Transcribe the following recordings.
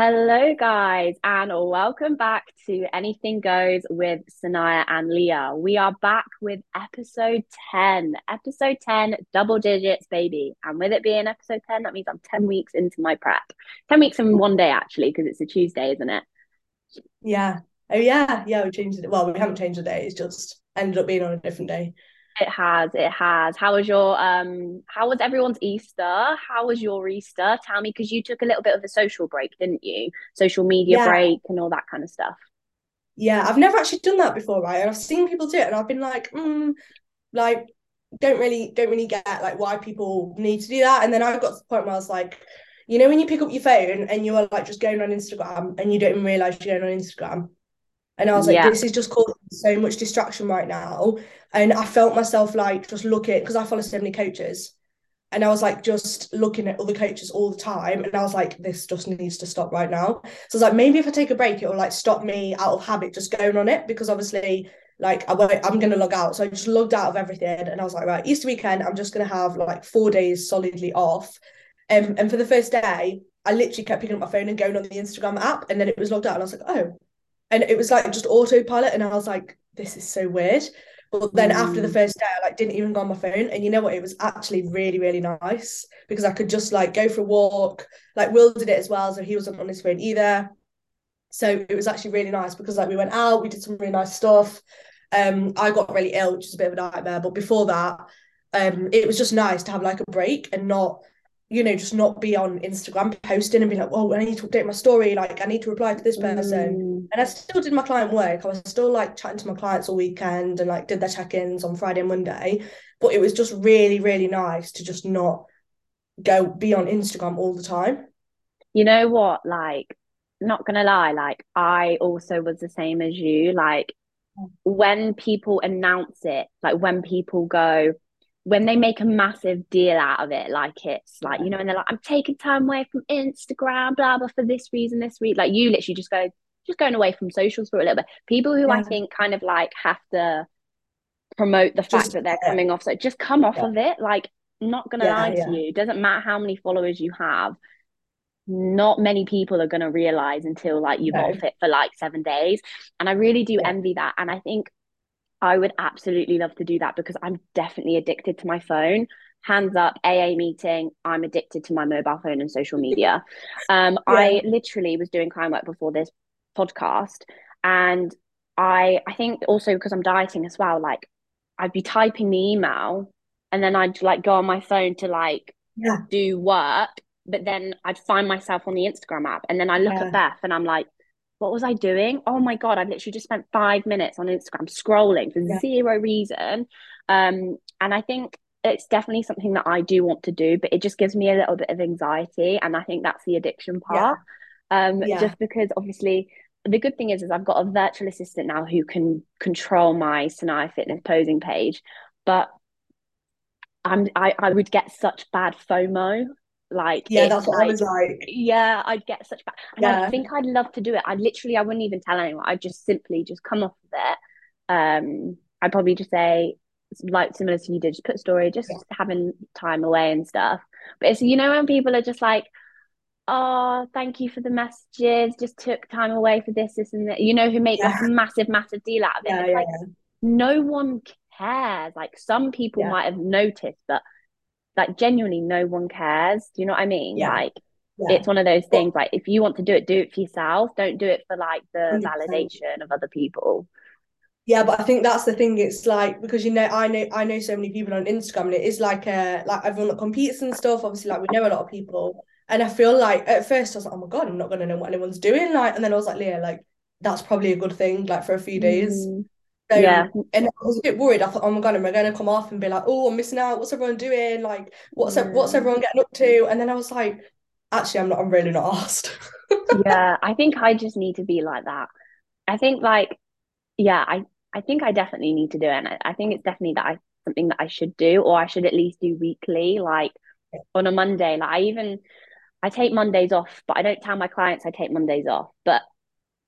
Hello, guys, and welcome back to Anything Goes with Sania and Leah. We are back with episode 10. Episode 10, double digits, baby. And with it being episode 10, that means I'm 10 weeks into my prep. 10 weeks in one day, actually, because it's a Tuesday, isn't it? Yeah. Oh, yeah. Yeah, we changed it. Well, we haven't changed the day. It's just ended up being on a different day. It has, it has. How was your um how was everyone's Easter? How was your Easter? Tell me, because you took a little bit of a social break, didn't you? Social media Yeah. break and all that kind of stuff. Yeah, I've never actually done that before, right? And I've seen people do it and I've been like, mm, like, don't really, don't really get like why people need to do that. And then I got to the point where I was like, you know, when you pick up your phone and you are like just going on Instagram and you don't even realize you're going on Instagram. And I was like, Yeah. this is just causing so much distraction right now. And I felt myself like just looking, because I follow so many coaches. And I was like just looking at other coaches all the time. And I was like, this just needs to stop right now. So I was like, maybe if I take a break, it'll like stop me out of habit just going on it. Because obviously, like I won't, I'm gonna log out. So I just logged out of everything. And I was like, right, Easter weekend, I'm just gonna have like four days solidly off. Um, and for the first day, I literally kept picking up my phone and going on the Instagram app, and then it was logged out, and I was like, oh, and it was like just autopilot, and I was like, this is so weird. But then after the Mm. first day, I like didn't even go on my phone, and you know what? It was actually really, really nice because I could just like go for a walk. Like Will did it as well, so he wasn't on his phone either. So it was actually really nice because like we went out, we did some really nice stuff. Um, I got really ill, which is a bit of a nightmare. But before that, um, it was just nice to have like a break and not, you know, just not be on Instagram posting and be like, oh, I need to update my story. Like I need to reply to this person. Mm. And I still did my client work. I was still like chatting to my clients all weekend and like did their check-ins on Friday and Monday. But it was just really, really nice to just not go be on Instagram all the time. You know what? Like, not gonna lie, like I also was the same as you. Like when people announce it, like when people go, when they make a massive deal out of it, like it's like, you know, and they're like, I'm taking time away from Instagram, blah blah for this reason, this reason. Like you literally just go, just going away from socials for a little bit. People who I think kind of like have to promote the fact Just that they're yeah, coming off, so just come off yeah, of it. Like, not gonna yeah, lie to you, doesn't matter how many followers you have not many people are going to realize until like you've No. off it for like seven days. And I really do Yeah. envy that. And I think I would absolutely love to do that because I'm definitely addicted to my phone. Hands up, AA meeting. I'm addicted to my mobile phone and social media. Um, Yeah. I literally was doing client work before this podcast, and I I think also because I'm dieting as well, like I'd be typing the email and then I'd like go on my phone to like Yeah. do work, but then I'd find myself on the Instagram app and then I look Yeah. at Beth and I'm like, what was I doing? Oh my God, I've literally just spent five minutes on Instagram scrolling for Yeah. zero reason. Um, and I think it's definitely something that I do want to do, but it just gives me a little bit of anxiety. And I think that's the addiction Yeah. part. Um, Yeah. just because obviously the good thing is, is I've got a virtual assistant now who can control my Sania Fitness posing page, but I'm I, I would get such bad FOMO. Like Yeah, that's what I was like. yeah, I'd get such bad and I think I'd love to do it. I literally I wouldn't even tell anyone. I'd just simply just come off of it. Um I'd probably just say like similar to you did, just put story, just Yeah. having time away and stuff. But it's you know when people are just like, oh, thank you for the messages, just took time away for this, this and that, you know, who make like a massive, massive deal out of it. Yeah. Yeah. like Yeah. no one cares. Like some people Yeah. might have noticed, but like genuinely no one cares. Do you know what I mean? Yeah. Like Yeah. it's one of those things like if you want to do it, do it for yourself. Don't do it for like the 100%. validation of other people. Yeah, but I think that's the thing. It's like because you know, I know I know so many people on Instagram, and it is like a like everyone that competes and stuff. Obviously, like we know a lot of people, and I feel like at first I was like, oh my God, I'm not gonna know what anyone's doing. Like, and then I was like, Leah, like that's probably a good thing, like for a few days. Mm, So, yeah. and I was a bit worried. I thought, oh my God, am I going to come off and be like, oh, I'm missing out? What's everyone doing? Like, what's what's mm. everyone getting up to? And then I was like, actually, I'm not. I'm really not asked. Yeah. I think I just need to be like that. I think like yeah, I I think I definitely need to do it. And I, I think it's definitely that I something that I should do, or I should at least do weekly, like on a Monday. Like I even I take Mondays off, but I don't tell my clients I take Mondays off. But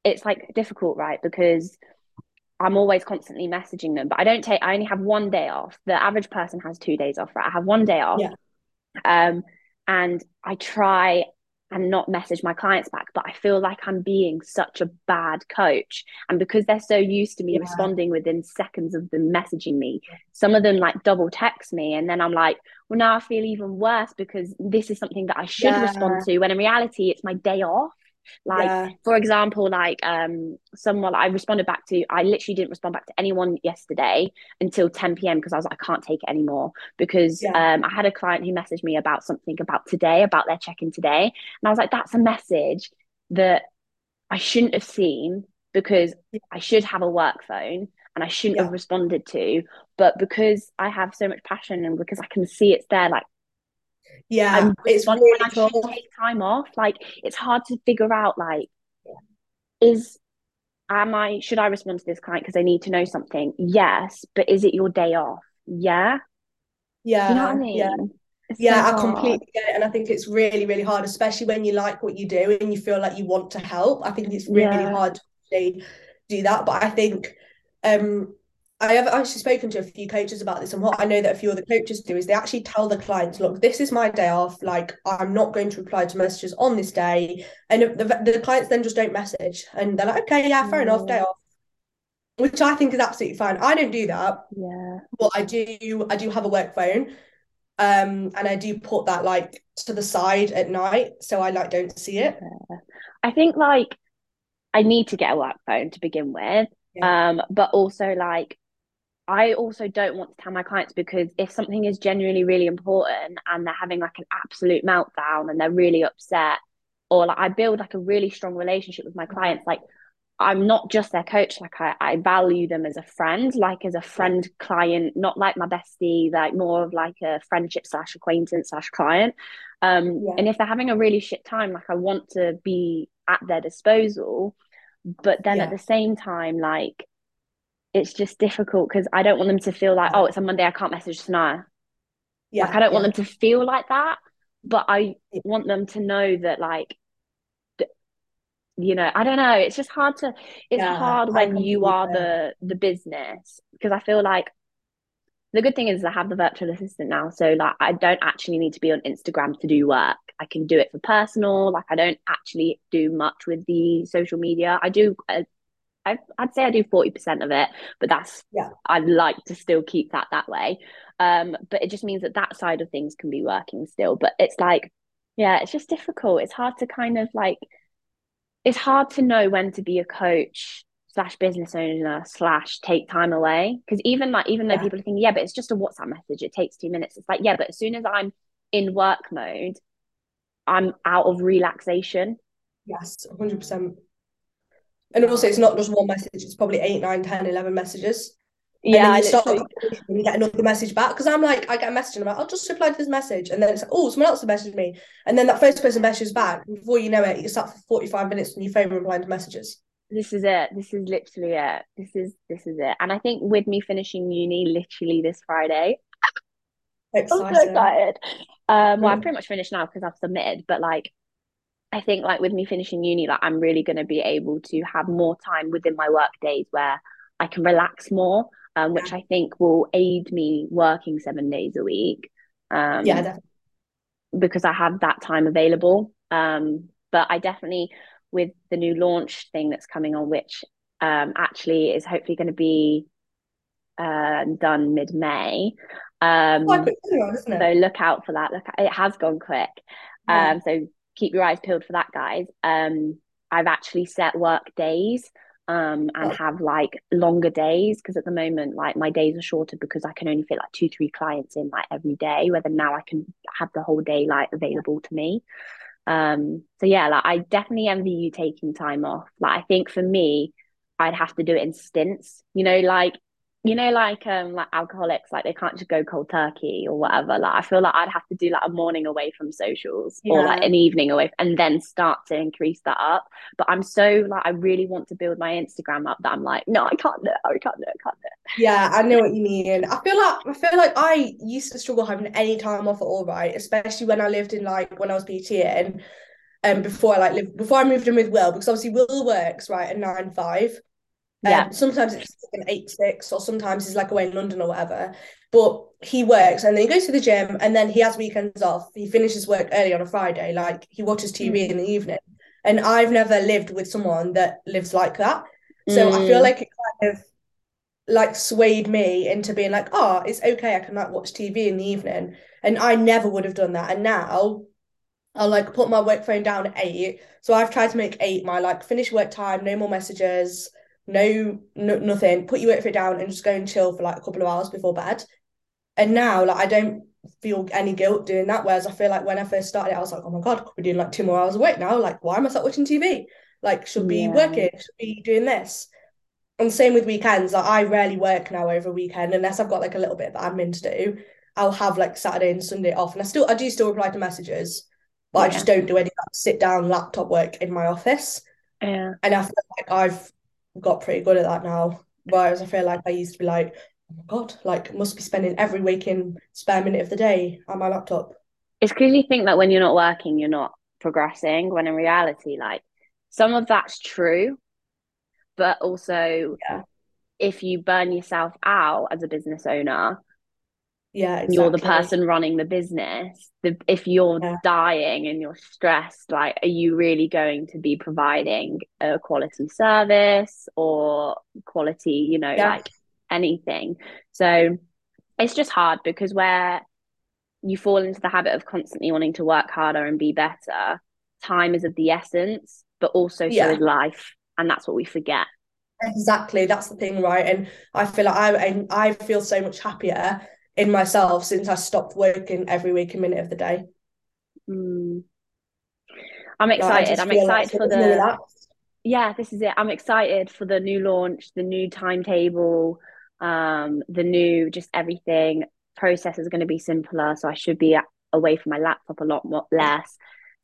it's like difficult, right? Because I'm always constantly messaging them, but I don't take I only have one day off. The average person has two days off, right? I have one day off. Yeah. Um, and I try and not message my clients back but i feel like i'm being such a bad coach and because they're so used to me yeah. responding within seconds of them messaging me some of them like double text me and then i'm like well now i feel even worse because this is something that i should yeah. respond to when in reality it's my day off like yeah. for example, like um someone I responded back to, I literally didn't respond back to anyone yesterday until 10 p.m. because I was like, I can't take it anymore. Because yeah. um I had a client who messaged me about something about today, about their check-in today. And I was like, that's a message that I shouldn't have seen because. I should have a work phone and I shouldn't have responded to. But because I have so much passion and because I can see it's there, like yeah it's really cool. take time off like it's hard to figure out like is am I should I respond to this client because they need to know something yes but is it your day off yeah yeah you know what I mean yeah it's yeah, so I completely get it. And I think it's really, really hard, especially when you like what you do and you feel like you want to help. I think it's really, yeah. really hard to do that. But I think um I have actually spoken to a few coaches about this, and what I know that a few other coaches do is they actually tell the clients, "Look, this is my day off. Like, I'm not going to reply to messages on this day." And the, the clients then just don't message, and they're like, "Okay, yeah, fair enough, day off," which I think is absolutely fine. I don't do that. Yeah. But I do. I do have a work phone, um, and I do put that like to the side at night, so I like don't see it. Yeah. I think like I need to get a work phone to begin with. Yeah. Um, but also like I also don't want to tell my clients because if something is genuinely really important and they're having like an absolute meltdown and they're really upset, or like I build like a really strong relationship with my clients, like I'm not just their coach, like I, I value them as a friend, like as a friend client, not like my bestie, like more of like a friendship slash acquaintance slash client. Um, yeah. and if they're having a really shit time, like I want to be at their disposal. But then yeah. at the same time, like it's just difficult because I don't want them to feel like, oh, it's a Monday, I can't message Sania. Yeah, like I don't yeah. want them to feel like that, but I want them to know that, like, you know, I don't know. It's just hard to. It's yeah, hard when you are the the business because I feel like the good thing is I have the virtual assistant now, so like I don't actually need to be on Instagram to do work. I can do it for personal. Like I don't actually do much with the social media. I do a I, would say I do 40% of it, but that's, yeah, I'd like to still keep that that way. Um, but it just means that that side of things can be working still. But it's like, yeah, it's just difficult. It's hard to kind of like, it's hard to know when to be a coach slash business owner slash take time away. Because even like, even though yeah. people are thinking, yeah, but it's just a WhatsApp message, it takes two minutes. It's like, yeah, but as soon as I'm in work mode, I'm out of relaxation. Yes, 100%. And also, it's not just one message, it's probably eight, nine, 10, 11 messages. And yeah, you start and get another message back. Because I'm like, I get a message and I'm like, I'll just reply to this message. And then it's like, oh, someone else has messaged me. And then that first person messages back. Before you know it, you start for 45 minutes on your phone replying to messages. This is it. This is literally it. This is this is it. And I think with me finishing uni literally this Friday, Exciting. I'm so excited. Um, well, I'm pretty much finished now because I've submitted, but like I think like with me finishing uni, like I'm really going to be able to have more time within my work days where I can relax more, um, which I think will aid me working seven days a week. Um, yeah, definitely. Because I have that time available. Um, but I definitely, with the new launch thing that's coming on, which um, actually is hopefully going to be uh, done mid May. Um, so look out for that. Look, it has gone quick. Yeah. Um, so keep your eyes peeled for that, guys. Um, I've actually set work days um, and oh. have like longer days because at the moment, like my days are shorter because I can only fit like two, three clients in like every day. Whether now I can have the whole day like available to me. Um, so yeah, like I definitely envy you taking time off. Like I think for me, I'd have to do it in stints. You know, like you know, like um, like alcoholics, like they can't just go cold turkey or whatever. Like I feel like I'd have to do like a morning away from socials yeah. or like an evening away, and then start to increase that up. But I'm so like I really want to build my Instagram up that I'm like, no, I can't do it. I can't do it. I can't do it. Yeah, I know what you mean. I feel like I feel like I used to struggle having any time off at all, right? Especially when I lived in like when I was PTing, and um, before I like lived before I moved in with Will, because obviously Will works right at nine five yeah. Um, sometimes it's like an eight six, or sometimes he's like away in London or whatever. But he works and then he goes to the gym and then he has weekends off. He finishes work early on a Friday, like he watches TV mm. in the evening. And I've never lived with someone that lives like that. So mm. I feel mm. like it kind of like swayed me into being like, oh, it's okay, I can like watch TV in the evening. And I never would have done that. And now I'll like put my work phone down at eight. So I've tried to make eight my like finish work time, no more messages, no, no nothing. Put your work phone down and just go and chill for like a couple of hours before bed. And now like I don't feel any guilt doing that. Whereas I feel like when I first started, I was like, oh my god, I could be doing like two more hours of work now. Like, why am I start watching TV? Like, should be yeah. working, should be doing this. And same with weekends. Like I rarely work now over a weekend unless I've got like a little bit of admin to do. I'll have like Saturday and Sunday off, and I still I do still reply to messages, but yeah. I just don't do any like, sit down laptop work in my office. Yeah, and I feel like I've got pretty good at that now. Whereas I feel like I used to be like, oh my god, like must be spending every waking spare minute of the day on my laptop. It's because you think that when you're not working, you're not progressing. When in reality, like some of that's true, but also yeah. if you burn yourself out as a business owner, yeah exactly. you're the person running the business the, if you're yeah. dying and you're stressed like are you really going to be providing a quality service or quality you know yeah. like anything so it's just hard because where you fall into the habit of constantly wanting to work harder and be better time is of the essence but also yeah. so is life and that's what we forget exactly that's the thing right and i feel like i i feel so much happier in myself since I stopped working every week a minute of the day. Mm. I'm excited. Like, I'm excited for the. Yeah, this is it. I'm excited for the new launch, the new timetable, um, the new just everything. Process is going to be simpler, so I should be away from my laptop a lot more less.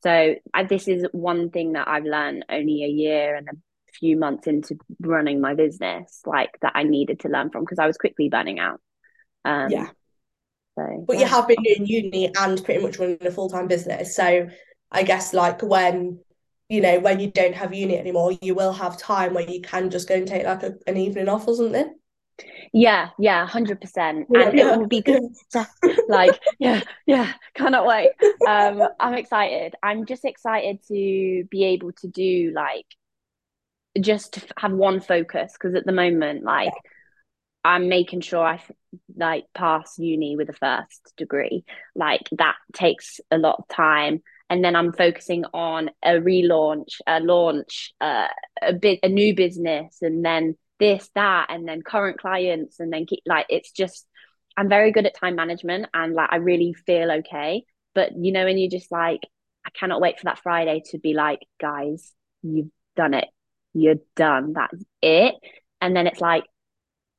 So I, this is one thing that I've learned only a year and a few months into running my business, like that I needed to learn from because I was quickly burning out. Um, yeah. So, but yeah. you have been doing uni and pretty much running a full time business. So I guess like when you know when you don't have uni anymore, you will have time where you can just go and take like a, an evening off or something. Yeah, yeah, hundred percent, and yeah. it will be good. like, yeah, yeah, cannot wait. Um, I'm excited. I'm just excited to be able to do like just to have one focus because at the moment, like. Yeah I'm making sure I like pass uni with a first degree. Like that takes a lot of time, and then I'm focusing on a relaunch, a launch, uh, a bit, a new business, and then this, that, and then current clients, and then keep like it's just I'm very good at time management, and like I really feel okay. But you know, when you just like, I cannot wait for that Friday to be like, guys, you've done it, you're done, that's it, and then it's like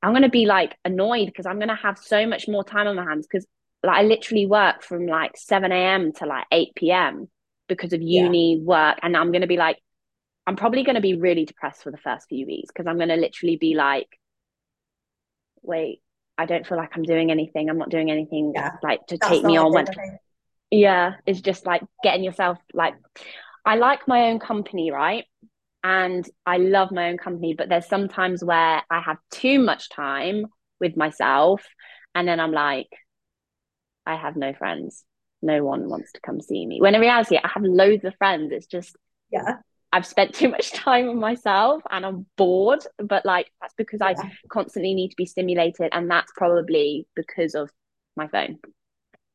I'm gonna be like annoyed because I'm gonna have so much more time on my hands because like I literally work from like 7 a.m. to like 8 p.m. because of uni yeah. work. And I'm gonna be like, I'm probably gonna be really depressed for the first few weeks because I'm gonna literally be like, wait, I don't feel like I'm doing anything. I'm not doing anything yeah. like to That's take me on when yeah, it's just like getting yourself like I like my own company, right? And I love my own company, but there's sometimes where I have too much time with myself, and then I'm like, I have no friends. No one wants to come see me. When in reality, I have loads of friends. It's just, yeah, I've spent too much time with myself and I'm bored. But like, that's because yeah. I constantly need to be stimulated. And that's probably because of my phone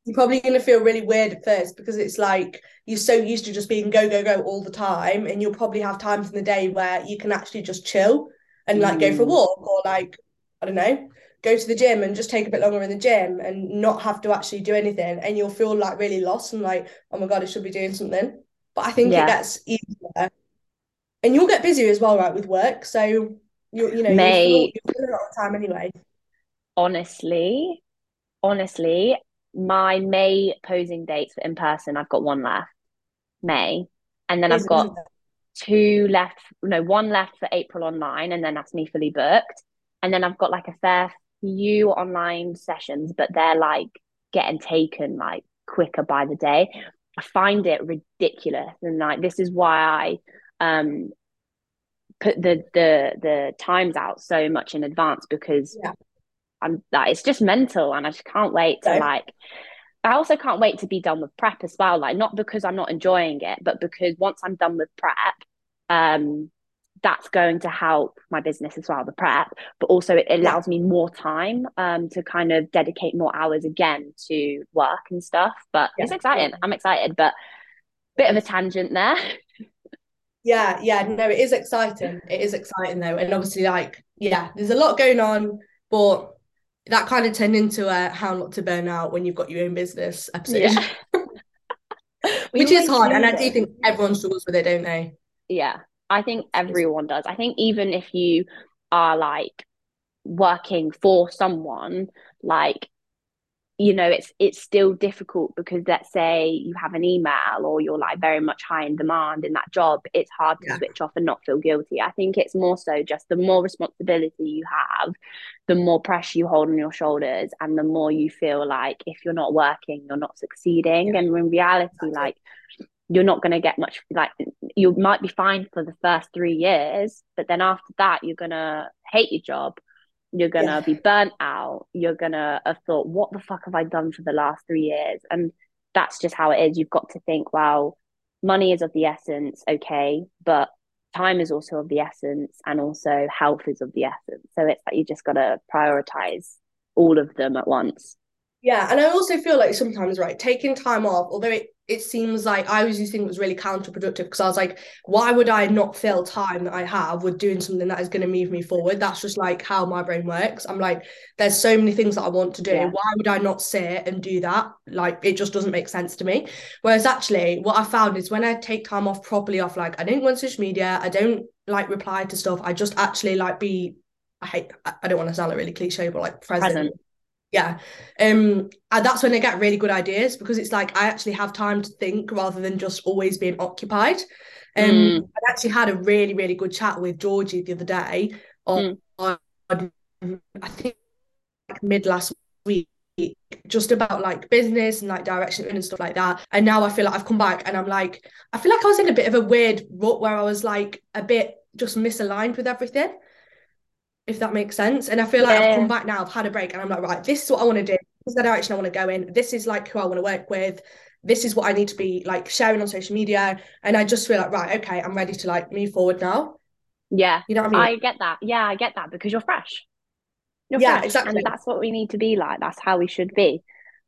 you're probably going to feel really weird at first because it's like you're so used to just being go go go all the time and you'll probably have times in the day where you can actually just chill and like mm. go for a mm. walk or like i don't know go to the gym and just take a bit longer in the gym and not have to actually do anything and you'll feel like really lost and like oh my god i should be doing something but i think yeah. it gets easier and you'll get busier as well right with work so you you know Mate, you'll you'll a lot of time anyway honestly honestly my May posing dates for in person, I've got one left, May, and then I've got two left. No, one left for April online, and then that's me fully booked. And then I've got like a fair few online sessions, but they're like getting taken like quicker by the day. I find it ridiculous, and like this is why I um put the the the times out so much in advance because yeah. I'm that it's just mental and I just can't wait to like I also can't wait to be done with prep as well. Like not because I'm not enjoying it, but because once I'm done with prep, um, that's going to help my business as well, the prep, but also it allows me more time um, to kind of dedicate more hours again to work and stuff. But yeah. it's exciting. I'm excited, but bit of a tangent there. yeah, yeah, no, it is exciting. It is exciting though. And obviously, like, yeah, there's a lot going on, but that kind of turned into a how not to burn out when you've got your own business episode. Which is hard. And I do think everyone struggles with it, don't they? Yeah. I think everyone does. I think even if you are like working for someone, like you know it's it's still difficult because let's say you have an email or you're like very much high in demand in that job it's hard to yeah. switch off and not feel guilty i think it's more so just the more responsibility you have the more pressure you hold on your shoulders and the more you feel like if you're not working you're not succeeding yeah. and in reality like you're not going to get much like you might be fine for the first three years but then after that you're going to hate your job you're going to yeah. be burnt out you're going to have thought what the fuck have i done for the last three years? And that's just how it is. You've got to think well money is of the essence okay but time is also of the essence and also health is of the essence. So it's like you just got to prioritize all of them at once. Yeah and i also feel like sometimes right taking time off although it it seems like I always used to think it was really counterproductive because I was like, why would I not fill time that I have with doing something that is going to move me forward? That's just like how my brain works. I'm like, there's so many things that I want to do. Yeah. Why would I not sit and do that? Like, it just doesn't make sense to me. Whereas actually, what I found is when I take time off properly off, like, I don't go on social media, I don't like reply to stuff. I just actually like be, I hate, I don't want to sound like really cliche, but like present. present yeah um and that's when i get really good ideas because it's like i actually have time to think rather than just always being occupied um mm. i actually had a really really good chat with georgie the other day on, mm. on i think like mid last week just about like business and like direction and stuff like that and now i feel like i've come back and i'm like i feel like i was in a bit of a weird rut where i was like a bit just misaligned with everything if that makes sense. And I feel like yeah. I've come back now, I've had a break, and I'm like, right, this is what I want to do. This is the direction I want to go in. This is like who I want to work with. This is what I need to be like sharing on social media. And I just feel like, right, okay, I'm ready to like move forward now. Yeah. You know what I mean? I get that. Yeah, I get that because you're fresh. You're yeah, fresh, exactly. And that's what we need to be like. That's how we should be.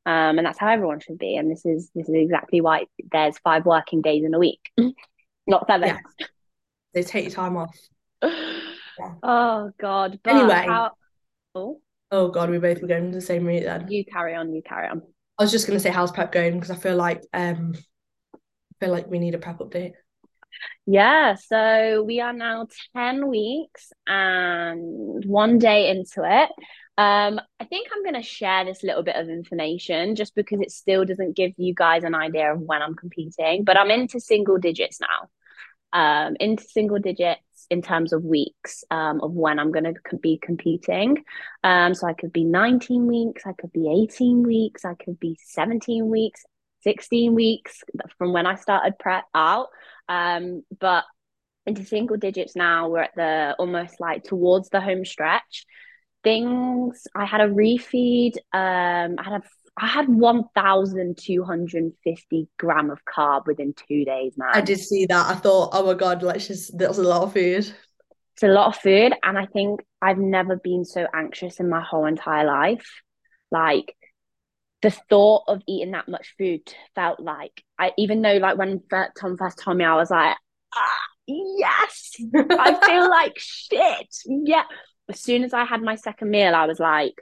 Um, and that's how everyone should be. And this is this is exactly why there's five working days in a week, not seven. Yeah. They take your time off. Oh God. But anyway. How... Oh. Oh God, we both were going the same route then. You carry on. You carry on. I was just gonna say how's prep going because I feel like um I feel like we need a prep update. Yeah, so we are now 10 weeks and one day into it. Um, I think I'm going to share this little bit of information just because it still doesn't give you guys an idea of when I'm competing, but I'm into single digits now um, into single digits in terms of weeks um, of when I'm going to be competing. Um, so I could be 19 weeks, I could be 18 weeks, I could be 17 weeks, 16 weeks from when I started prep out. Um, but into single digits now, we're at the almost like towards the home stretch. Things I had a refeed. Um, I had a I had 1,250 gram of carb within two days, man. I did see that. I thought, oh my God, let's just, that's a lot of food. It's a lot of food. And I think I've never been so anxious in my whole entire life. Like, the thought of eating that much food felt like, I even though, like, when Tom first told me, I was like, ah, yes, I feel like shit. Yeah. As soon as I had my second meal, I was like,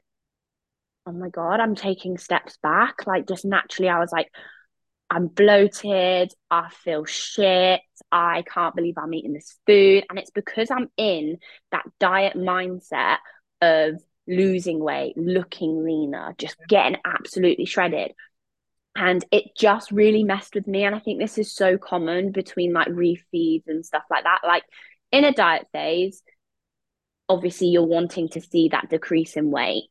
oh my god i'm taking steps back. Like just naturally i was like i'm bloated i feel shit i can't believe i'm eating this food. And it's because i'm in that diet mindset of losing weight looking leaner just getting absolutely shredded. And it just really messed with me. And i think this is so common between like refeeds and stuff like that. Like in a diet phase obviously you're wanting to see that decrease in weight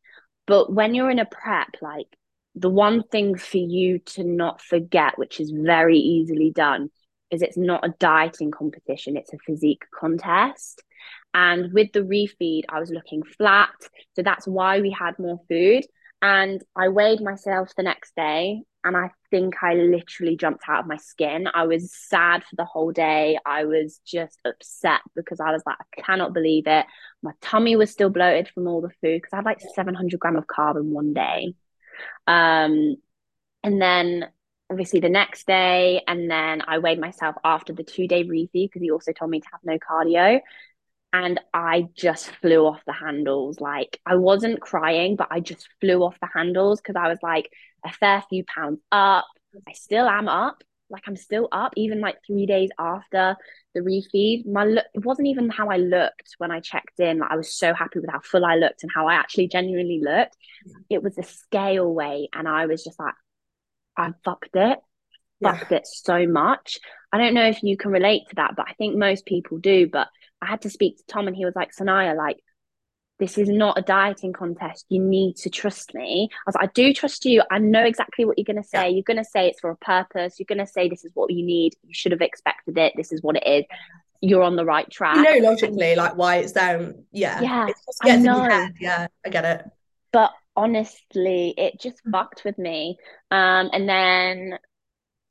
but when you're in a prep, like the one thing for you to not forget, which is very easily done, is it's not a dieting competition, it's a physique contest. And with the refeed, I was looking flat. So that's why we had more food. And I weighed myself the next day and I think I literally jumped out of my skin. I was sad for the whole day. I was just upset because I was like, I cannot believe it. My tummy was still bloated from all the food because I had like 700 gram of carb in one day. Um, and then obviously the next day, and then I weighed myself after the two day refeed because he also told me to have no cardio and I just flew off the handles. Like I wasn't crying, but I just flew off the handles because I was like a fair few pounds up. I still am up. Like I'm still up, even like three days after the refeed. My look, it wasn't even how I looked when I checked in. Like I was so happy with how full I looked and how I actually genuinely looked. It was the scale weight, and I was just like, I fucked it, fucked yeah. it so much. I don't know if you can relate to that, but I think most people do. But I had to speak to Tom and he was like, Sania, like, this is not a dieting contest. You need to trust me. I was like, I do trust you. I know exactly what you're going to say. You're going to say it's for a purpose. You're going to say this is what you need. You should have expected it. This is what it is. You're on the right track. You know, logically, like why it's down. Yeah. Yeah. I know. Yeah. I get it. But honestly, it just mm. fucked with me. Um, and then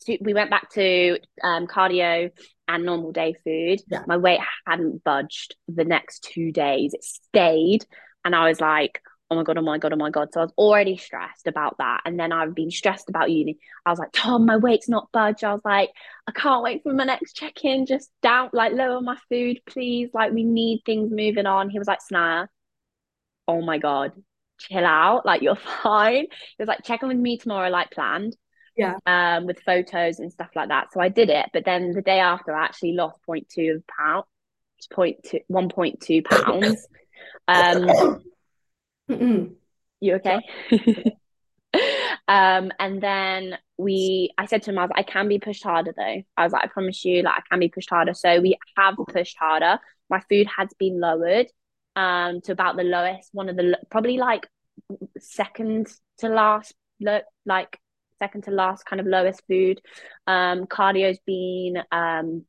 we went back to um, cardio and normal day food. Yeah. My weight hadn't budged the next two days. It stayed. And I was like, oh my God, oh my God, oh my God. So I was already stressed about that. And then I've been stressed about uni. I was like, Tom, my weight's not budged. I was like, I can't wait for my next check in. Just down, like, lower my food, please. Like, we need things moving on. He was like, Snare, oh my God, chill out. Like, you're fine. He was like, check in with me tomorrow, like planned yeah. Um with photos and stuff like that. So i did it but then the day after i actually lost 0.2 of pound 0.2 1.2 pounds. Um you okay? Um and then we i said to him i was like, i can be pushed harder though. I was like i promise you like i can be pushed harder. So we have pushed harder. My food has been lowered um to about the lowest one of the probably like second to last look like second to last kind of lowest food. Um, cardio's been um,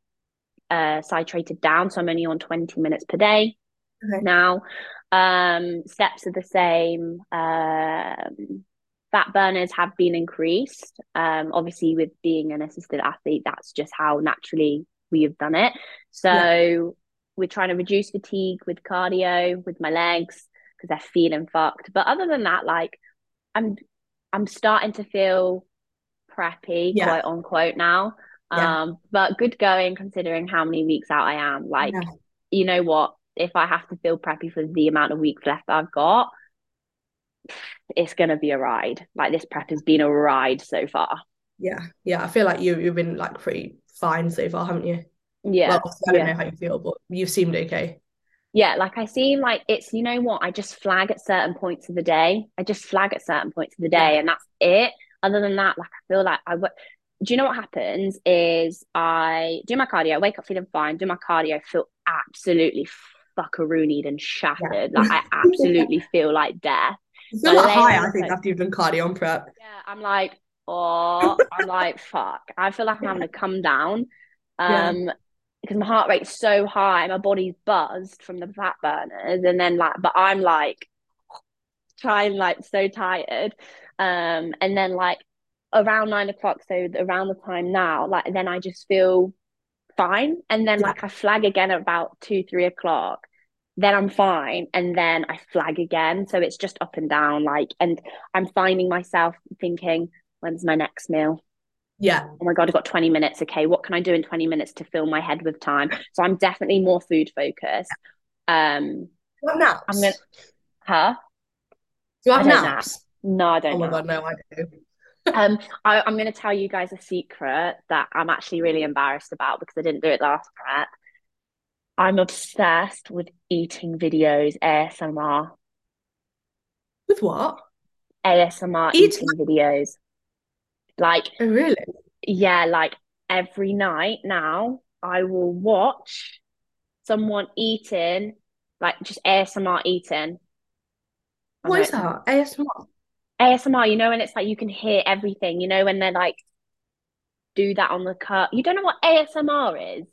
uh, titrated down, so I'm only on 20 minutes per day okay. now. Um, steps are the same. Um, fat burners have been increased. Um, obviously, with being an assisted athlete, that's just how naturally we have done it. So yeah. we're trying to reduce fatigue with cardio with my legs because they're feeling fucked. But other than that, like I'm I'm starting to feel preppy, yeah. quote unquote, now. Yeah. Um, but good going considering how many weeks out I am. Like, yeah. you know what? If I have to feel preppy for the amount of weeks left I've got, it's gonna be a ride. Like this prep has been a ride so far. Yeah, yeah. I feel like you you've been like pretty fine so far, haven't you? Yeah. Well, I don't yeah. know how you feel, but you've seemed okay yeah, like I seem like it's, you know what, I just flag at certain points of the day. I just flag at certain points of the day, yeah. and that's it. Other than that, like I feel like I. Do you know what happens? Is I do my cardio, wake up feeling fine, do my cardio, feel absolutely fuckaroonied and shattered. Yeah. Like I absolutely feel like death. Feel like high, I think, like, after you've done cardio on prep. Yeah, I'm like, oh, I'm like, fuck. I feel like I'm having to come down. Um, yeah because my heart rate's so high, my body's buzzed from the fat burners, and then like, but I'm like trying like so tired, um, and then like around nine o'clock, so around the time now, like then I just feel fine, and then like I flag again at about two three o'clock, then I'm fine, and then I flag again, so it's just up and down, like, and I'm finding myself thinking, when's my next meal? Yeah. Oh my God, I've got 20 minutes. Okay, what can I do in 20 minutes to fill my head with time? So I'm definitely more food focused. Um what naps? I'm gonna huh? Do you have naps? Nap. No, I don't. Oh my nap. god, no, I do. um, I, going to tell you guys a secret that I'm actually really embarrassed about because I didn't do it last prep. I'm obsessed with eating videos, ASMR. With what? ASMR eating, eating videos. Like, oh, really? Yeah, like every night now, I will watch someone eating, like just ASMR eating. What is that? ASMR? ASMR, you know, when it's like you can hear everything, you know, when they're like do that on the cut. You don't know what ASMR is?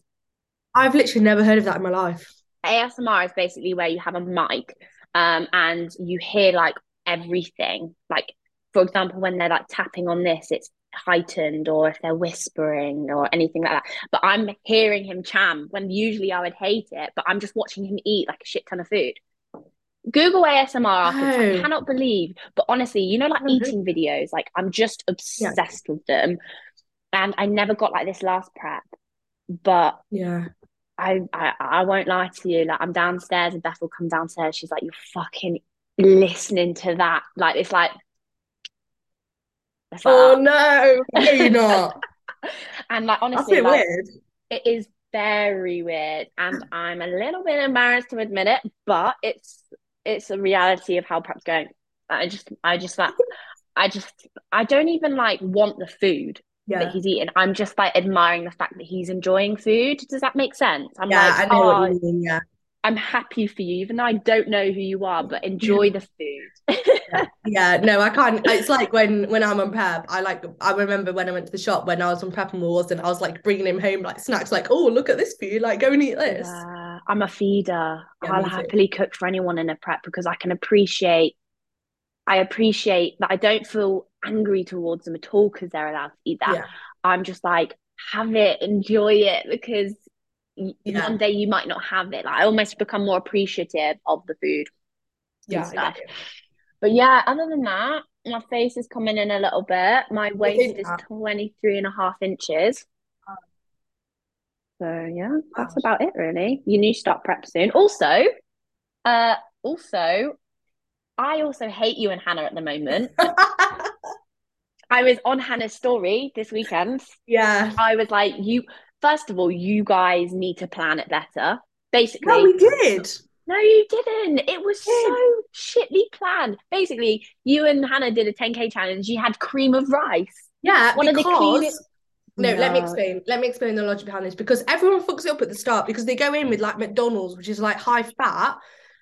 I've literally never heard of that in my life. ASMR is basically where you have a mic um, and you hear like everything. Like, for example, when they're like tapping on this, it's heightened, or if they're whispering or anything like that. But I'm hearing him cham when usually I would hate it, but I'm just watching him eat like a shit ton of food. Google ASMR afterwards. I Oh. cannot believe, but honestly, you know, like oh, heard- eating videos, like I'm just obsessed with them. And I never got like this last prep, but Yeah. I, I I won't lie to you. Like I'm downstairs and Beth will come downstairs. She's like, "You're fucking listening to that." Like it's like, like Oh, oh. no, no, you're not. And like honestly, like weird. it is very weird, and I'm a little bit embarrassed to admit it, but it's it's a reality of how prep's going. I just I just like I just I don't even like want the food that he's eating. I'm just like admiring the fact that he's enjoying food. Does that make sense? I'm Yeah, like, I know oh, what you oh. mean. Yeah. I'm happy for you, even though I don't know who you are, but enjoy the food. Yeah, no, I can't. It's like when when I'm on prep, I like I remember when I went to the shop when I was on prep and wars and I was like bringing him home like snacks, like, oh, look at this food, like go and eat this. Yeah, I'm a feeder. Yeah, I'll happily cook for anyone in a prep because I can appreciate, I appreciate that I don't feel angry towards them at all because they're allowed to eat that. Yeah. I'm just like, have it, enjoy it because Yeah. one day you might not have it. Like I almost become more appreciative of the food Yeah, stuff. But yeah, other than that, my face is coming in a little bit. My waist is that? 23 and a half inches. Oh. So yeah, that's Wow. about it really. You need to start prep soon. Also, uh, also, I also hate you and Hannah at the moment. I was on Hannah's story this weekend. yeah. I was like, you, first of all, you guys need to plan it better. Basically, No, we did. no, you didn't. It was so shitly planned. Basically, you and Hannah did a 10k challenge. You had cream of rice. Yeah, One of the because cleanest- no, let me explain. Let me explain the logic behind this because everyone fucks it up at the start because they go in with like McDonald's, which is like high fat,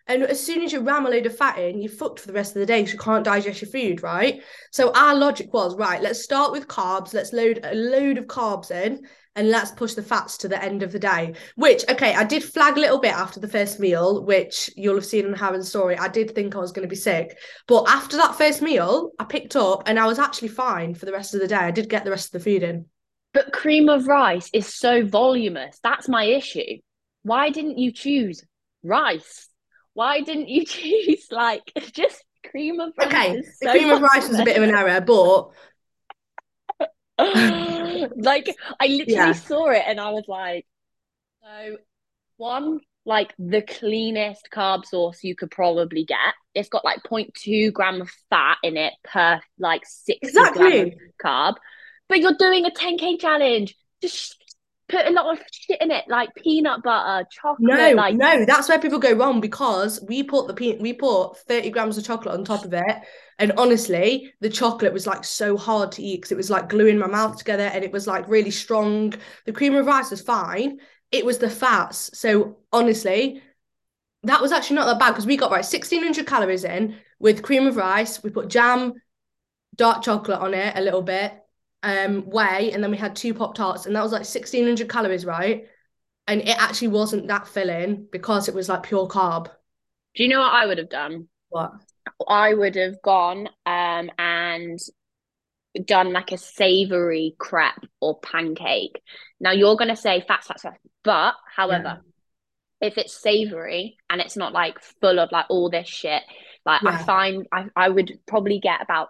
and as soon as you ram a load of fat in, you're fucked for the rest of the day because you can't digest your food, right? So our logic was right. Let's start with carbs. Let's load a load of carbs in, and let's push the fats to the end of the day. Which, okay, I did flag a little bit after the first meal, which you'll have seen in Hannah's story. I did think I was going to be sick, but after that first meal, I picked up and I was actually fine for the rest of the day. I did get the rest of the food in. But cream of rice is so voluminous. That's my issue. Why didn't you choose rice? Why didn't you choose like just cream of rice? Okay, is the cream of rice was a bit of an error, but like I literally Yeah. saw it and I was like, so one, like the cleanest carb source you could probably get. It's got like 0.2 gram of fat in it per like 60 gram of exactly. carb. But you're doing a 10k challenge. Just put a lot of shit in it, like peanut butter, chocolate, No, like no, that's where people go wrong because we put the pe- we put 30 grams of chocolate on top of it. And honestly, the chocolate was like so hard to eat because it was like gluing my mouth together and it was like really strong. The cream of rice was fine. It was the fats. So honestly, that was actually not that bad because we got right 1600 calories in with cream of rice. We put jam, dark chocolate on it a little bit, um, whey, and then we had two pop tarts, and that was like 1600 calories, right? And it actually wasn't that filling because it was like pure carb. do you know what I would have done? What? I would have gone um and done like a savory crepe or pancake. Now you're gonna say fats, fats, fats, but however, if it's savory and it's not like full of like all this shit, like I find I, I would probably get about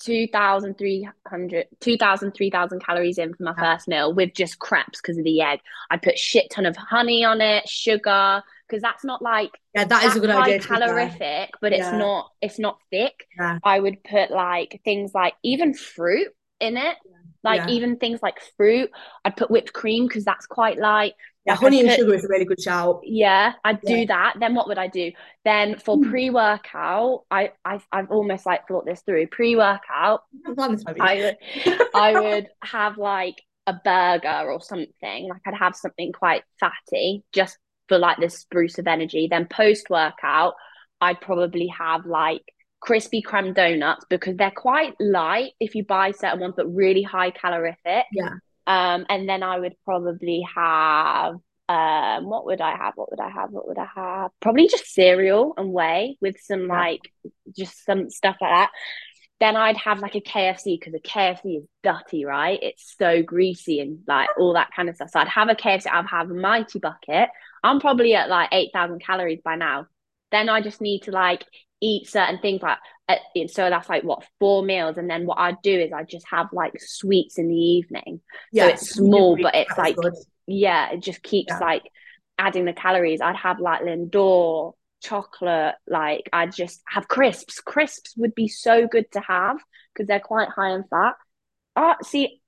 2,300, 2,000, 3,000 calories in for my Yeah. first meal with just crepes because of the egg. I put shit ton of honey on it, sugar, because that's not like Yeah, that is a good idea. calorific, but it's Yeah. not it's not thick. Yeah. I would put like things like even fruit in it. Like even things like fruit. I'd put whipped cream because that's quite light. Yeah, honey and sugar is a really good shout. Yeah, I'd Yeah. do that. Then what would I do? Then for Hmm. pre-workout, I I've, I've almost like thought this through. Pre-workout, I'm glad this might be- I would I would have like a burger or something. Like I'd have something quite fatty just for like this spruce of energy. Then post workout, I'd probably have like Krispy Kreme donuts because they're quite light if you buy certain ones, but really high calorific. Yeah. Um, and then I would probably have Um, what would I have? What would I have? What would I have? Probably just cereal and whey with some Yeah. like just some stuff like that. Then I'd have like a KFC because a KFC is dirty, right? It's so greasy and like all that kind of stuff. So I'd have a KFC, I'd have a mighty bucket. I'm probably at like 8,000 calories by now. Then I just need to like eat certain things like uh, so that's like what four meals and then what I'd do is I'd just have like sweets in the evening Yeah, it's small, but it's like- good. yeah, it just keeps Yeah. like adding the calories. I'd have like Lindor, chocolate, like I'd just have crisps. Crisps would be so good to have because they're quite high in fat. Ah, see,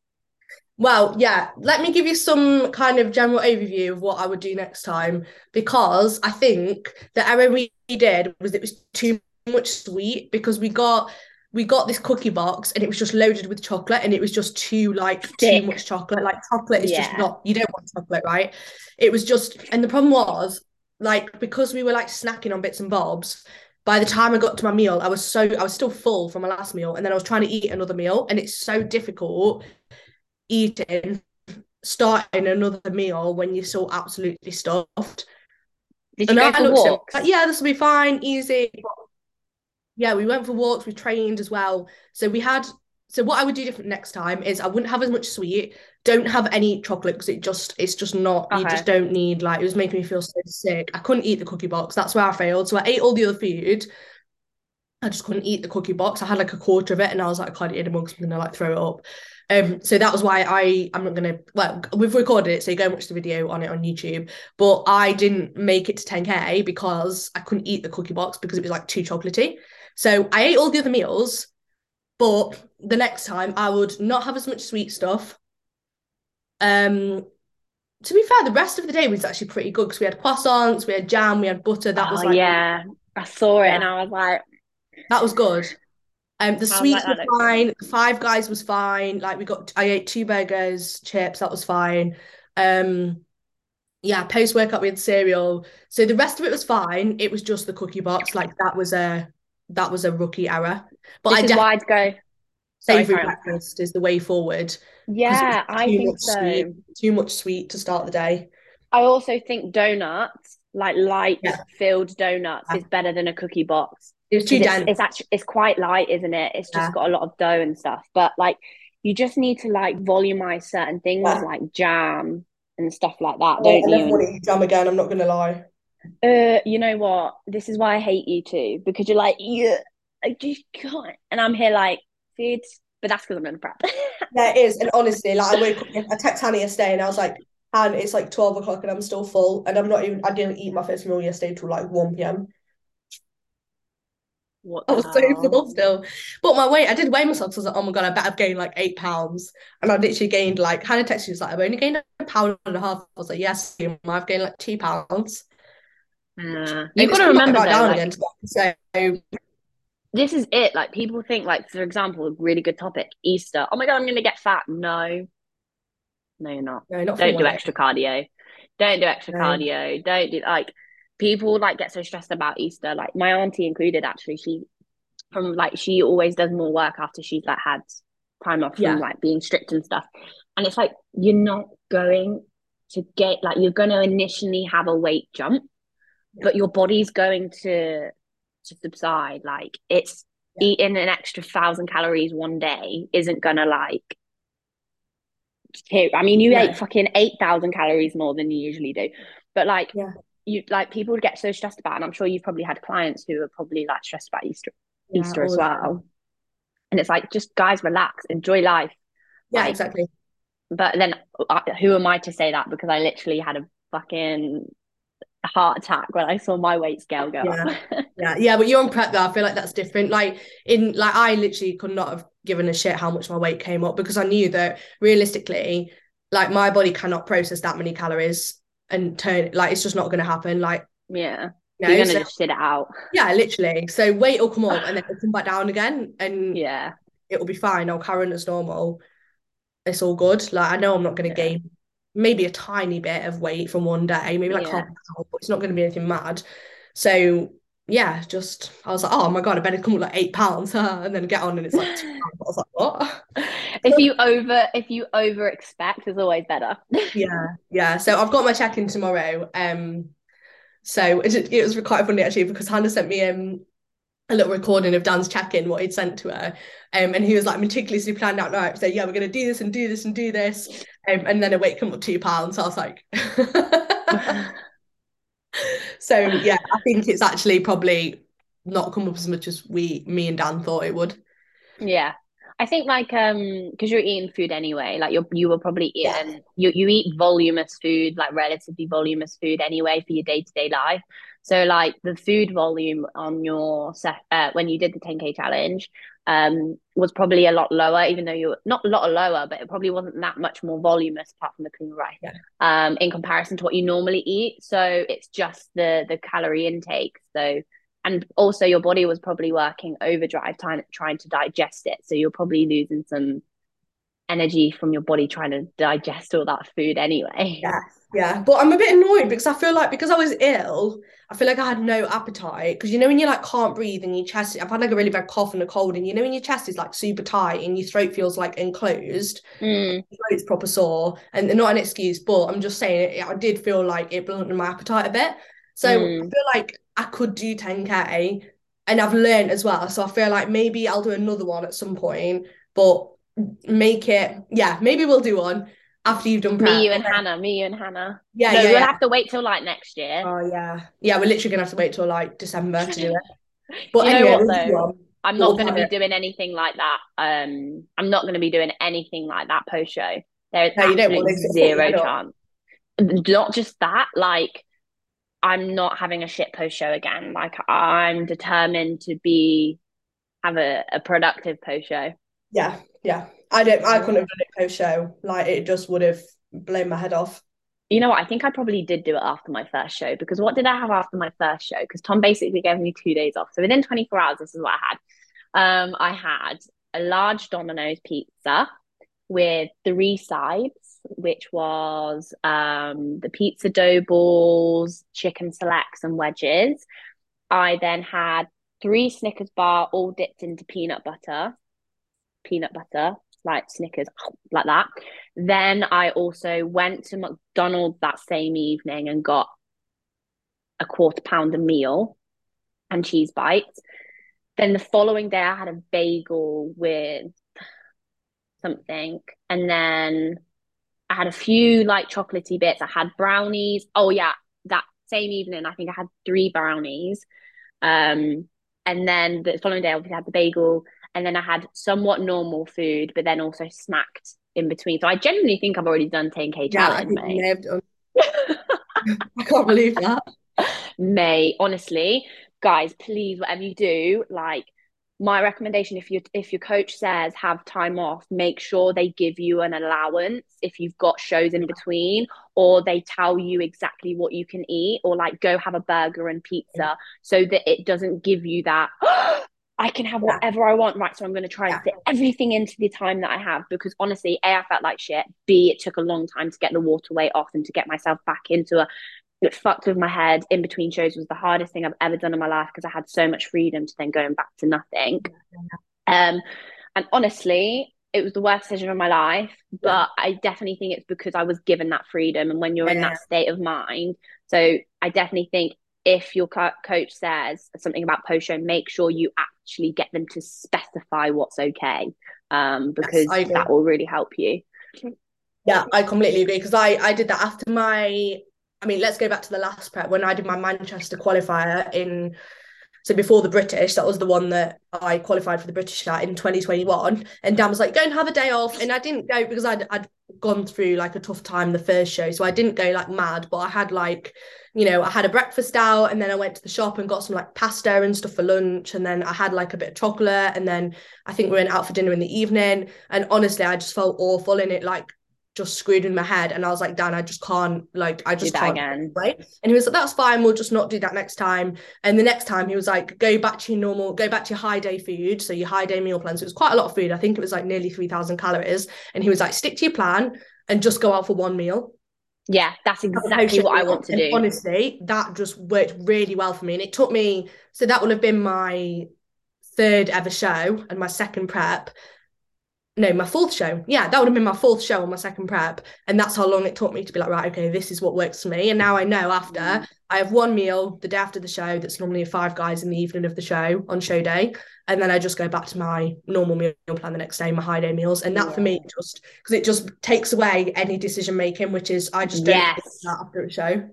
Well, yeah, let me give you some kind of general overview of what I would do next time because I think the error we did was it was too much sweet because we got we got this cookie box and it was just loaded with chocolate and it was just too like Thick. too much chocolate. Like chocolate is just not you don't want chocolate, right? It was just and the problem was like because we were like snacking on bits and bobs by the time I got to my meal, I was so I was still full from my last meal, and then I was trying to eat another meal, and it's so difficult eating, starting another meal when you're so absolutely stuffed. did you And go I for at walks? like, yeah, this will be fine, easy. Yeah, we went for walks, we trained as well. So we had so what I would do different next time is I wouldn't have as much sweet, don't have any chocolate because it just it's just not you just don't need like it was making me feel so sick. I couldn't eat the cookie box. That's where I failed. So I ate all the other food. I just couldn't eat the cookie box. I had like a quarter of it and I was like, I can't eat anymore because I'm gonna like throw it up. Um, so that was why I I'm not gonna well we've recorded it, so you go and watch the video on it on YouTube. But I didn't make it to 10k because I couldn't eat the cookie box because it was like too chocolatey. So I ate all the other meals, but the next time I would not have as much sweet stuff. Um, to be fair, the rest of the day was actually pretty good because we had croissants, we had jam, we had butter. That was Oh like yeah, I saw it Yeah. and I was like, that was good. Um, the was sweets like, were fine. Five Guys was fine. Like we got, I ate two burgers, chips. That was fine. Um, yeah, post workout we had cereal. So the rest of it was fine. It was just the cookie box. Like that was a that was a rookie error. But this I is why I'd go. Savory breakfast is the way forward. Yeah, I think so. sweet. Too much sweet to start the day. I also think donuts, like light Yeah. filled donuts, Yeah. is better than a cookie box. It's too 'Cause It's, dense. it's actually it's quite light, isn't it? It's just Yeah. got a lot of dough and stuff. But like you just need to like volumize certain things like jam and stuff like that, I don't never you? want to eat jam again. I'm not gonna lie. Uh, you know what? This is why I hate you too, because you're like, yeah, I just can't. And I'm here like, food, but that's because I'm in prep. Yeah, it is. And honestly, like I woke up, I text Hannah yesterday and I was like, and it's like 12 o'clock and I'm still full. And I'm not even, I didn't eat my first meal yesterday till like 1 p.m. What I the was so full still. But my weight, I did weigh myself. So I was like, oh my God, I bet I've gained like eight pounds. And I literally gained like, Hannah texted me, was like, I've only gained a pound and a half. I was like, yes, I've gained like two pounds. Uh, And you've got to remember though, like. So this is it. Like people think, like for example, a really good topic, Easter. Oh my God, I'm gonna get fat. No, no, you're not. no, not Don't do extra cardio. Don't do extra No. cardio. Don't do like people like get so stressed about Easter. Like my auntie included actually. She from like she always does more work after she's like had time off from like being strict and stuff. And it's like you're not going to get like you're going to initially have a weight jump, but your body's going to to subside. Like it's Yeah. eating an extra thousand calories one day isn't gonna like I mean, you No. ate fucking eight thousand calories more than you usually do, but like Yeah. you like people would get so stressed about, it, and I'm sure you've probably had clients who are probably like stressed about Easter Yeah, Easter as well, and it's like just guys relax, enjoy life. Yeah, Like, exactly. But then uh, who am I to say that because I literally had a fucking heart attack when I saw my weight scale go up. Yeah, yeah, but you're on prep though. I feel like that's different. Like in like I literally could not have given a shit how much my weight came up because I knew that realistically, like my body cannot process that many calories and turn like it's just not gonna happen. Like yeah, you you're gonna so- just sit it out. yeah, literally. So weight will come up and then it'll come back down again and Yeah, it'll be fine. I'll carry on as normal. It's all good. Like I know I'm not gonna Yeah. gain maybe a tiny bit of weight from one day, maybe like Yeah. half pound, but it's not gonna be anything mad. So yeah, just I was like, oh my god, I better come with like eight pounds, and then get on and it's like two pounds. I was like, what? if you over if you over expect is always better. yeah, yeah. So I've got my check in tomorrow. Um, so it, it was quite funny actually because Hannah sent me um a little recording of Dan's check-in, what he'd sent to her. Um, and he was like meticulously planned out now. So yeah, we're gonna do this and do this and do this. Um, and then a weight come up two pounds. So I was like so yeah, I think it's actually probably not come up as much as we me and Dan thought it would. Yeah. I think like um because you're eating food anyway, like you're you were probably eating yeah. you you eat voluminous food, like relatively voluminous food anyway for your day to day life. So like the food volume on your set uh, when you did the 10k challenge um was probably a lot lower, even though you're not a lot lower, but it probably wasn't that much more voluminous apart from the cream rice. Yeah. Um, in comparison to what you normally eat. So it's just the the calorie intake. So and also your body was probably working overdrive trying trying to digest it so you're probably losing some energy from your body trying to digest all that food anyway yeah yeah but i'm a bit annoyed because i feel like because i was ill i feel like i had no appetite because you know when you like can't breathe and your chest i've had like a really bad cough and a cold and you know when your chest is like super tight and your throat feels like enclosed mm. it's proper sore and not an excuse but i'm just saying it, i did feel like it blunted my appetite a bit so mm. i feel like I could do 10k and I've learned as well. So I feel like maybe I'll do another one at some point, but make it, yeah, maybe we'll do one after you've done prep. Me, you and Hannah, me, you and Hannah. Yeah, no, yeah. We'll yeah. have to wait till like next year. Oh yeah. Yeah, we're literally gonna have to wait till like December to do it. But you anyway, know what? I'm not going to be doing anything like that. Um, I'm not going to be doing anything like that post show. There's no, absolutely zero chance. Not just that, like I'm not having a shit post show again. Like I'm determined to be have a, a productive post show. Yeah, yeah. I don't I couldn't have done it post show. Like it just would have blown my head off. You know what? I think I probably did do it after my first show because what did I have after my first show? Because Tom basically gave me two days off. So within 24 hours, this is what I had. Um, I had a large Domino's pizza with three sides which was um, the pizza dough balls, chicken selects, and wedges. I then had three Snickers bar, all dipped into peanut butter, peanut butter, like Snickers, like that. Then I also went to McDonald's that same evening and got a quarter pounder meal and cheese bites. Then the following day, I had a bagel with something, and then I had a few like chocolatey bits. I had brownies. Oh yeah, that same evening I think I had three brownies. Um, and then the following day obviously I had the bagel, and then I had somewhat normal food, but then also snacked in between. So I genuinely think I've already done 10k challenge, yeah, I, mate. Done... I can't believe that. May honestly, guys, please, whatever you do, like my recommendation if you if your coach says have time off make sure they give you an allowance if you've got shows in between or they tell you exactly what you can eat or like go have a burger and pizza so that it doesn't give you that oh, I can have whatever I want right so I'm going to try and fit everything into the time that I have because honestly A I felt like shit B it took a long time to get the water weight off and to get myself back into a it fucked with my head in between shows was the hardest thing I've ever done in my life because I had so much freedom to then going back to nothing. Um, and honestly, it was the worst decision of my life, but yeah. I definitely think it's because I was given that freedom. And when you're yeah. in that state of mind, so I definitely think if your co- coach says something about post show, make sure you actually get them to specify what's okay, um, because yes, that will really help you. Yeah, I completely agree because I I did that after my I mean, let's go back to the last prep when I did my Manchester qualifier in. So before the British, that was the one that I qualified for the British at in 2021. And Dan was like, "Go and have a day off," and I didn't go because I'd I'd gone through like a tough time the first show, so I didn't go like mad. But I had like, you know, I had a breakfast out, and then I went to the shop and got some like pasta and stuff for lunch, and then I had like a bit of chocolate, and then I think we went out for dinner in the evening. And honestly, I just felt awful, and it like just screwed in my head. And I was like Dan I just can't like I just can't again. right? And he was like that's fine we'll just not do that next time. And the next time he was like go back to your normal go back to your high day food. So your high day meal plan. So it was quite a lot of food. I think it was like nearly 3000 calories. And he was like stick to your plan and just go out for one meal Yeah, that's exactly what I want to and do. Honestly, that just worked really well for me. And it took me, so that will have been my third ever show and my second prep no, my fourth show. Yeah, that would have been my fourth show on my second prep. And that's how long it took me to be like, right, okay, this is what works for me. And now I know after mm. I have one meal the day after the show that's normally a five guys in the evening of the show on show day. And then I just go back to my normal meal plan the next day, my high day meals. And that yeah. for me just because it just takes away any decision making, which is I just don't yes. after a show.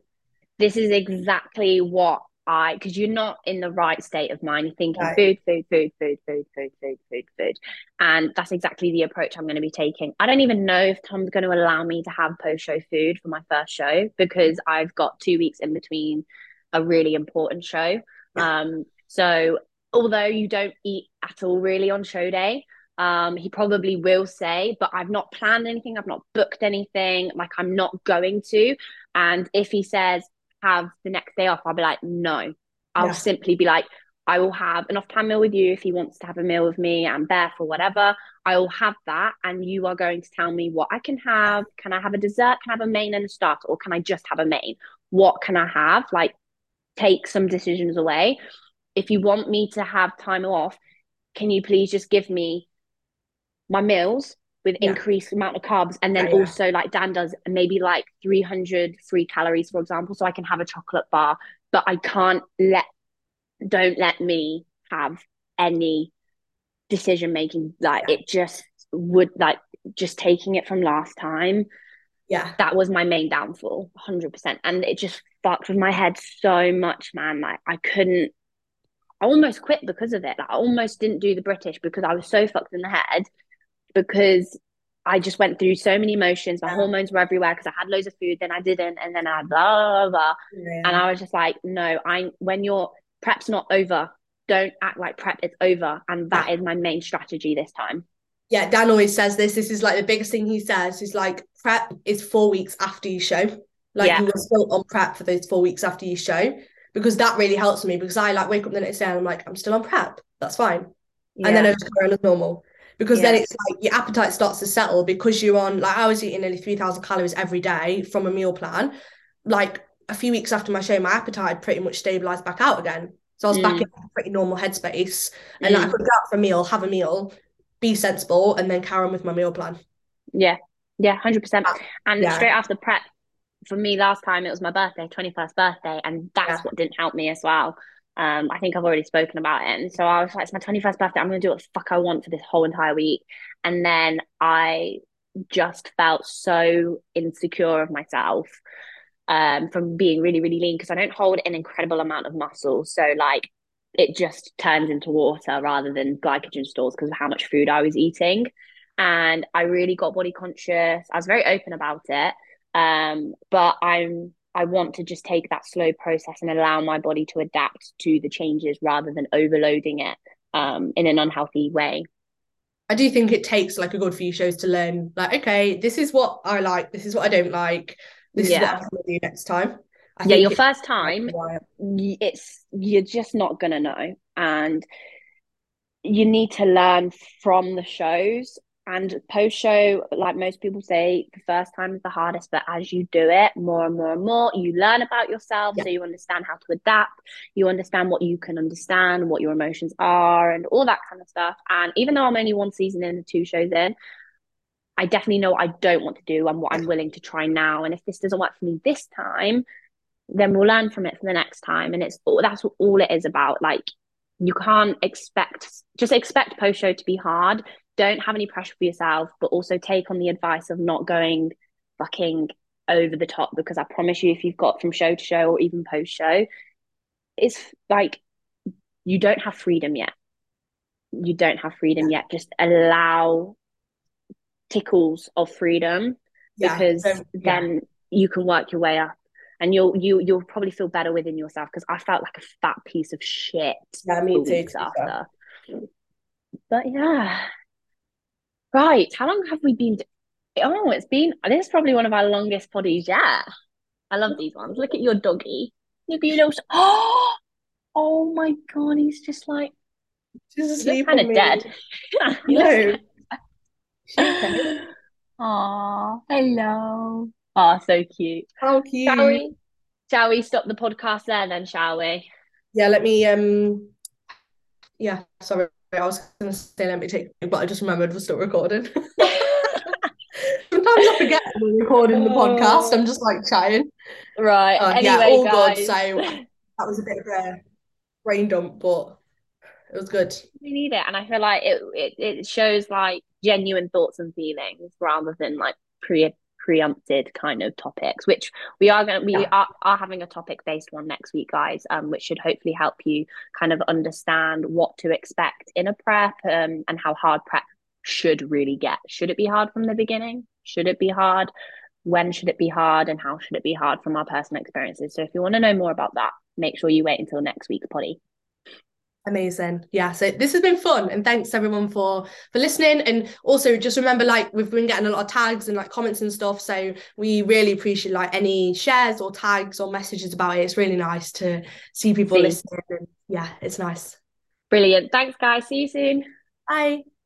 This is exactly what I because you're not in the right state of mind. You're thinking right. food, food, food, food, food, food, food, food, food. And that's exactly the approach I'm going to be taking. I don't even know if Tom's going to allow me to have post show food for my first show because I've got two weeks in between a really important show. Yeah. Um, so although you don't eat at all really on show day, um, he probably will say, but I've not planned anything, I've not booked anything, like I'm not going to. And if he says, have the next day off, I'll be like, no. I'll yeah. simply be like, I will have an off plan meal with you if he wants to have a meal with me and Beth or whatever. I will have that, and you are going to tell me what I can have. Can I have a dessert? Can I have a main and a starter, or can I just have a main? What can I have? Like, take some decisions away. If you want me to have time off, can you please just give me my meals with yeah. increased amount of carbs. And then also like dan does maybe like 300 free calories for example so i can have a chocolate bar but i can't let don't let me have any decision making like yeah. it just would like just taking it from last time yeah. that was my main downfall 100% and it just fucked with my head so much man. Like i couldn't I almost quit because of it. Like, I almost didn't do the British because I was so fucked in the head because I just went through so many emotions. My yeah. hormones were everywhere because I had loads of food, then I didn't, and then I blah blah, blah. Yeah. and I was just like, no, I when your prep's not over, don't act like prep is over, and that yeah. is my main strategy this time. Yeah, Dan always says this. This is like the biggest thing he says is like prep is four weeks after you show. Like you are still on prep for those four weeks after you show because that really helps me because I like wake up the next day and I'm like I'm still on prep. That's fine, and then I just go on as normal because yeah. then it's like your appetite starts to settle because you're on like I was eating nearly 3000 calories every day from a meal plan like a few weeks after my show my appetite pretty much stabilized back out again so I was mm. back in a pretty normal headspace and mm. like, I could go out for a meal have a meal be sensible and then carry on with my meal plan yeah yeah 100% and yeah. straight after prep for me last time it was my birthday 21st birthday and that's yeah. what didn't help me as well um, I think I've already spoken about it. And so I was like, it's my 21st birthday. I'm going to do what the fuck I want for this whole entire week. And then I just felt so insecure of myself um, from being really, really lean because I don't hold an incredible amount of muscle. So, like, it just turns into water rather than glycogen stores because of how much food I was eating. And I really got body conscious. I was very open about it. Um, but I'm I want to just take that slow process and allow my body to adapt to the changes rather than overloading it um, in an unhealthy way. I do think it takes like a good few shows to learn, like, okay, this is what I like, this is what I don't like, this yeah. is what I'm going to do next time. I yeah, your first time, it's you're just not gonna know, and you need to learn from the shows and post show, like most people say, the first time is the hardest, but as you do it more and more and more, you learn about yourself. Yeah. So you understand how to adapt, you understand what you can understand, what your emotions are, and all that kind of stuff. And even though I'm only one season in and two shows in, I definitely know what I don't want to do and what I'm willing to try now. And if this doesn't work for me this time, then we'll learn from it for the next time. And it's all that's all it is about. Like you can't expect just expect post show to be hard don't have any pressure for yourself, but also take on the advice of not going fucking over the top because I promise you, if you've got from show to show or even post show, it's like you don't have freedom yet. You don't have freedom yet. Just allow tickles of freedom yeah, because yeah. then you can work your way up and you'll you you'll probably feel better within yourself because I felt like a fat piece of shit. Yeah, me too. After. But yeah, Right. How long have we been? Oh, it's been. This is probably one of our longest poddies yet. I love these ones. Look at your doggy. Look at your little. Oh, oh my god, he's just like. Just kind of dead. no. Aw, hello. Oh, so cute. How cute. Shall we? Shall we stop the podcast there then, shall we? Yeah, let me um yeah, sorry. I was gonna say let me take but I just remembered we're still recording. Sometimes I forget we're recording the podcast. I'm just like chatting. Right. Uh, anyway, yeah, all guys. good. So that was a bit of a brain dump, but it was good. we need it, and I feel like it it, it shows like genuine thoughts and feelings rather than like pre preempted kind of topics which we are going to we Yeah. are, are having a topic based one next week guys um which should hopefully help you kind of understand what to expect in a prep um, and how hard prep should really get. Should it be hard from the beginning? Should it be hard? When should it be hard? And how should it be hard from our personal experiences? So if you want to know more about that make sure you wait until next week's potty Amazing. Yeah. So this has been fun. And thanks everyone for for listening. And also just remember like we've been getting a lot of tags and like comments and stuff. So we really appreciate like any shares or tags or messages about it. It's really nice to see people listening. And yeah, it's nice. brilliant thanks guys see you soon Bye.